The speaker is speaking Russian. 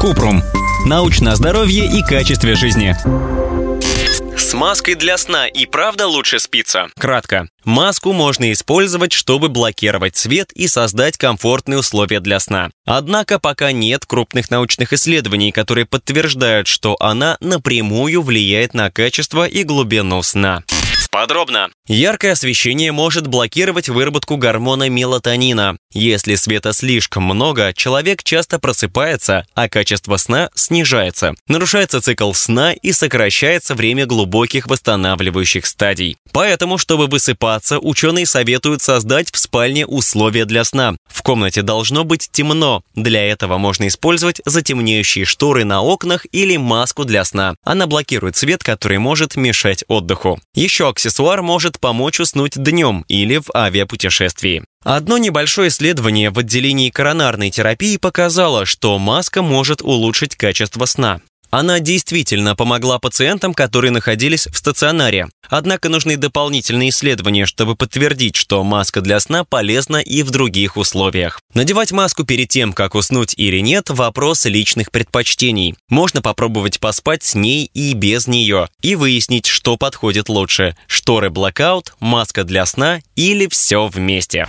Купрум. Научное здоровье и качестве жизни. С маской для сна и правда лучше спится? Кратко. Маску можно использовать, чтобы блокировать свет и создать комфортные условия для сна. Однако пока нет крупных научных исследований, которые подтверждают, что она напрямую влияет на качество и глубину сна. Подробно. Яркое освещение может блокировать выработку гормона мелатонина. Если света слишком много, человек часто просыпается, а качество сна снижается. Нарушается цикл сна и сокращается время глубоких восстанавливающих стадий. Поэтому, чтобы высыпаться, ученые советуют создать в спальне условия для сна. В комнате должно быть темно. Для этого можно использовать затемняющие шторы на окнах или маску для сна. Она блокирует свет, который может мешать отдыху. Еще аксессуар может помочь уснуть днем или в авиапутешествии. Одно небольшое исследование в отделении коронарной терапии показало, что маска может улучшить качество сна. Она действительно помогла пациентам, которые находились в стационаре. Однако нужны дополнительные исследования, чтобы подтвердить, что маска для сна полезна и в других условиях. Надевать маску перед тем, как уснуть или нет – вопрос личных предпочтений. Можно попробовать поспать с ней и без нее, и выяснить, что подходит лучше – шторы блокаут, маска для сна или все вместе.